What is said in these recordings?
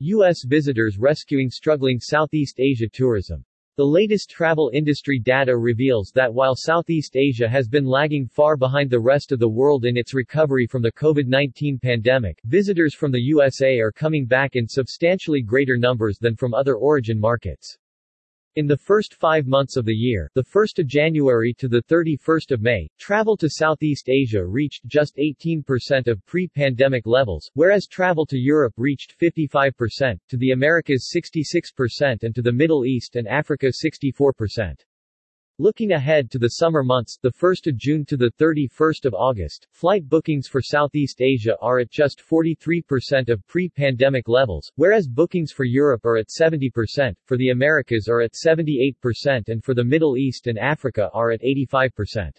U.S. visitors rescuing struggling Southeast Asia tourism. The latest travel industry data reveals that while Southeast Asia has been lagging far behind the rest of the world in its recovery from the COVID-19 pandemic, visitors from the USA are coming back in substantially greater numbers than from other origin markets. In the first five months of the year, the 1st of January to the 31st of May, travel to Southeast Asia reached just 18% of pre-pandemic levels, whereas travel to Europe reached 55%, to the Americas 66% and to the Middle East and Africa 64%. Looking ahead to the summer months, the 1st of June to the 31st of August, flight bookings for Southeast Asia are at just 43% of pre-pandemic levels, whereas bookings for Europe are at 70%, for the Americas are at 78% and for the Middle East and Africa are at 85%.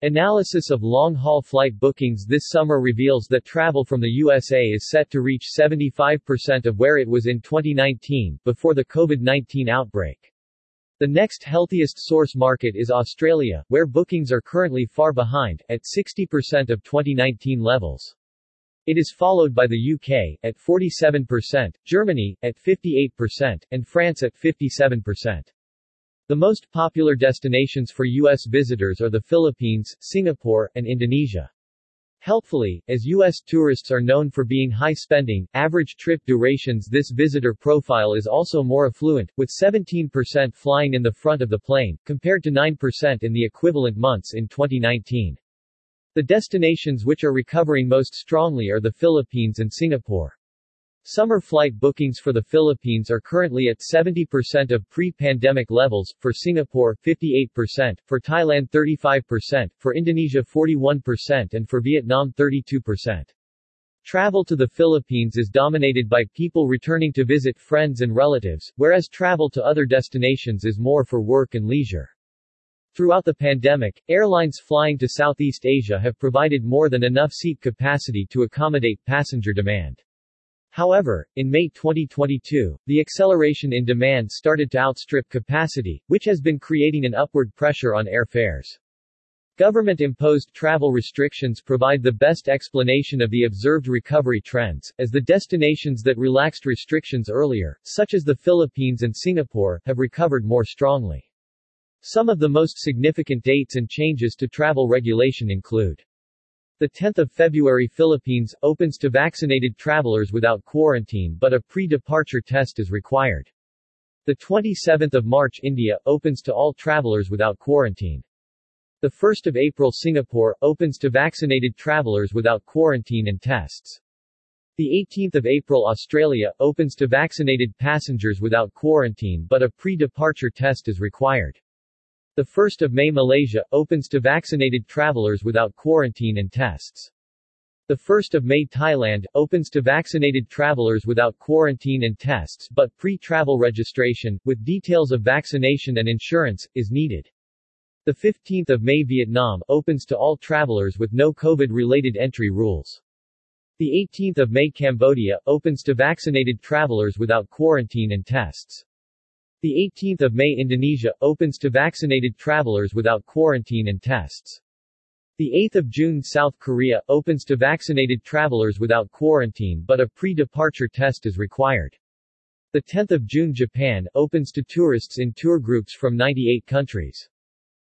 Analysis of long-haul flight bookings this summer reveals that travel from the USA is set to reach 75% of where it was in 2019, before the COVID-19 outbreak. The next healthiest source market is Australia, where bookings are currently far behind, at 60% of 2019 levels. It is followed by the UK, at 47%, Germany, at 58%, and France at 57%. The most popular destinations for U.S. visitors are the Philippines, Singapore, and Indonesia. Helpfully, as U.S. tourists are known for being high-spending, average trip durations this visitor profile is also more affluent, with 17% flying in the front of the plane, compared to 9% in the equivalent months in 2019. The destinations which are recovering most strongly are the Philippines and Singapore. Summer flight bookings for the Philippines are currently at 70% of pre-pandemic levels, for Singapore 58%, for Thailand 35%, for Indonesia 41% and for Vietnam 32%. Travel to the Philippines is dominated by people returning to visit friends and relatives, whereas travel to other destinations is more for work and leisure. Throughout the pandemic, airlines flying to Southeast Asia have provided more than enough seat capacity to accommodate passenger demand. However, in May 2022, the acceleration in demand started to outstrip capacity, which has been creating an upward pressure on airfares. Government-imposed travel restrictions provide the best explanation of the observed recovery trends, as the destinations that relaxed restrictions earlier, such as the Philippines and Singapore, have recovered more strongly. Some of the most significant dates and changes to travel regulation include the 10th of February Philippines opens to vaccinated travelers without quarantine but a pre-departure test is required. The 27th of March India opens to all travelers without quarantine. The 1st of April Singapore opens to vaccinated travelers without quarantine and tests. The 18th of April Australia opens to vaccinated passengers without quarantine but a pre-departure test is required. The 1st of May Malaysia opens to vaccinated travelers without quarantine and tests. The 1st of May Thailand opens to vaccinated travelers without quarantine and tests but pre-travel registration, with details of vaccination and insurance, is needed. The 15th of May Vietnam opens to all travelers with no COVID-related entry rules. The 18th of May Cambodia opens to vaccinated travelers without quarantine and tests. The 18th of May Indonesia opens to vaccinated travelers without quarantine and tests. The 8th of June South Korea opens to vaccinated travelers without quarantine but a pre-departure test is required. The 10th of June Japan opens to tourists in tour groups from 98 countries.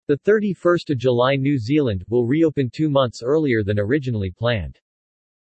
The 31st of July New Zealand will reopen two months earlier than originally planned.